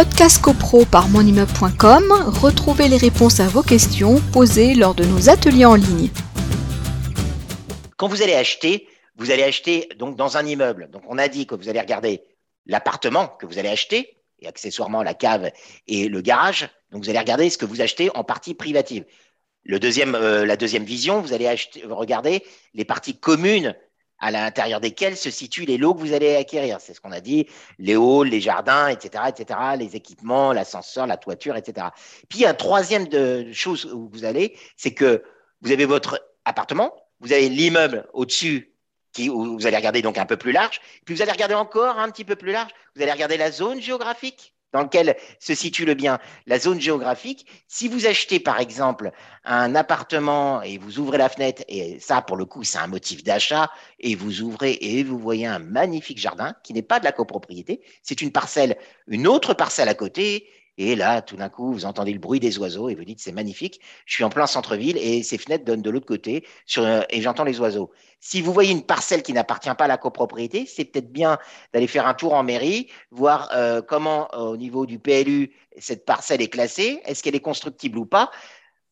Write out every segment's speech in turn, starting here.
Podcast CoPro par monimmeuble.com, retrouvez les réponses à vos questions posées lors de nos ateliers en ligne. Quand vous allez acheter, vous allez acheter donc dans un immeuble. Donc on a dit que vous allez regarder l'appartement que vous allez acheter et accessoirement la cave et le garage. Donc vous allez regarder ce que vous achetez en partie privative. Le deuxième, euh, la deuxième vision, vous allez regarder les parties communes à l'intérieur desquelles se situent les lots que vous allez acquérir. C'est ce qu'on a dit, les halls, les jardins, etc., etc., les équipements, l'ascenseur, la toiture, etc. Puis un troisième de chose où vous allez, c'est que vous avez votre appartement, vous avez l'immeuble au-dessus qui, où vous allez regarder donc un peu plus large, puis vous allez regarder encore un petit peu plus large, vous allez regarder la zone géographique dans laquelle se situe le bien, la zone géographique. Si vous achetez par exemple un appartement et vous ouvrez la fenêtre, et ça pour le coup c'est un motif d'achat, et vous ouvrez et vous voyez un magnifique jardin qui n'est pas de la copropriété, c'est une parcelle, une autre parcelle à côté, et là, tout d'un coup, vous entendez le bruit des oiseaux et vous dites, c'est magnifique. Je suis en plein centre-ville et ces fenêtres donnent de l'autre côté sur, et j'entends les oiseaux. Si vous voyez une parcelle qui n'appartient pas à la copropriété, c'est peut-être bien d'aller faire un tour en mairie, voir euh, comment, euh, au niveau du PLU, cette parcelle est classée. Est-ce qu'elle est constructible ou pas?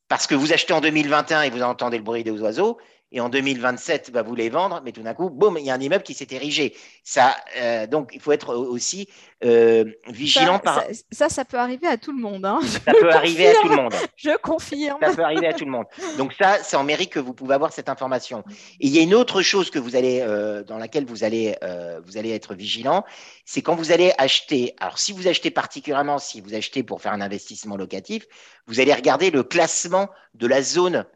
Parce que vous achetez en 2021 et vous entendez le bruit des oiseaux et en 2027, va vous les vendre, mais tout d'un coup, boum, il y a un immeuble qui s'est érigé. Ça, euh, donc, il faut être aussi euh, vigilant ça, par. Ça, ça, peut arriver à tout le monde. Hein. Ça peut arriver à tout le monde. Je confirme. Ça peut arriver à tout le monde. Donc ça, c'est en mairie que vous pouvez avoir cette information. Et il y a une autre chose que vous allez, euh, dans laquelle vous allez, vous allez être vigilant, c'est quand vous allez acheter. Alors, si vous achetez particulièrement, si vous achetez pour faire un investissement locatif, vous allez regarder le classement de la zone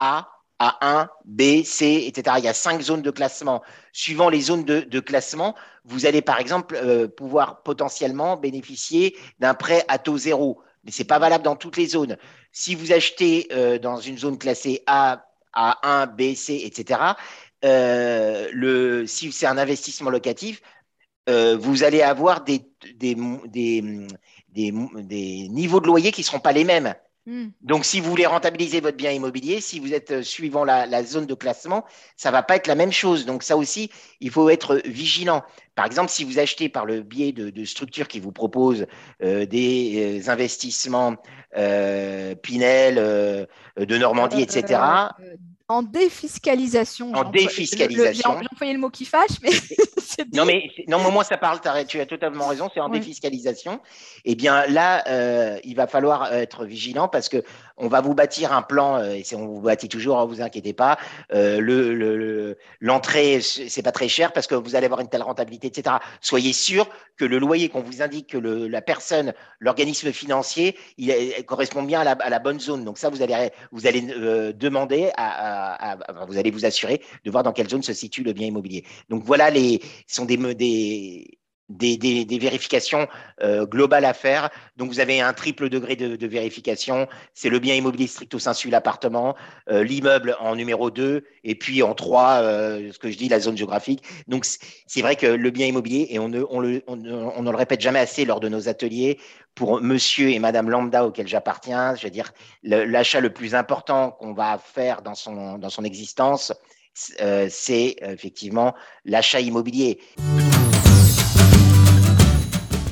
A a1, B, C, etc. Il y a cinq zones de classement. Suivant les zones de, classement, vous allez par exemple euh, pouvoir potentiellement bénéficier d'un prêt à taux zéro. Mais ce n'est pas valable dans toutes les zones. Si vous achetez euh, dans une zone classée A, A1, B, C, etc., euh, si c'est un investissement locatif, vous allez avoir des, des, niveaux de loyer qui ne seront pas les mêmes. Hmm. Donc, si vous voulez rentabiliser votre bien immobilier, si vous êtes euh, suivant la, zone de classement, ça va pas être la même chose. Donc, ça aussi, il faut être vigilant. Par exemple, si vous achetez par le biais de, structures qui vous proposent euh, des euh, investissements Pinel, de Normandie, etc., en défiscalisation. En défiscalisation. J'ai employé le mot qui fâche, mais c'est Non, mais non, moi, ça parle, tu as totalement raison, c'est en défiscalisation. Eh bien, là, euh, il va falloir être vigilant parce que on va vous bâtir un plan, euh, et on vous bâtit toujours, ne hein, vous inquiétez pas. Euh, le, l'entrée, c'est pas très cher parce que vous allez avoir une telle rentabilité, etc. Soyez sûr que le loyer qu'on vous indique, que le, la personne, l'organisme financier, il, correspond bien à la, bonne zone. Donc ça, vous allez, vous allez demander à vous allez vous assurer de voir dans quelle zone se situe le bien immobilier. Donc voilà, les sont des, des des, vérifications euh, globales à faire. Donc, vous avez un triple degré de, vérification. C'est le bien immobilier stricto sensu, l'appartement, euh, l'immeuble en numéro 2, et puis en 3, euh, ce que je dis, la zone géographique. Donc, c'est vrai que le bien immobilier, et on ne, on, le, on, on le répète jamais assez lors de nos ateliers, pour monsieur et madame lambda auquel j'appartiens, je veux dire, l'achat le, plus important qu'on va faire dans son, dans son existence, c'est effectivement l'achat immobilier.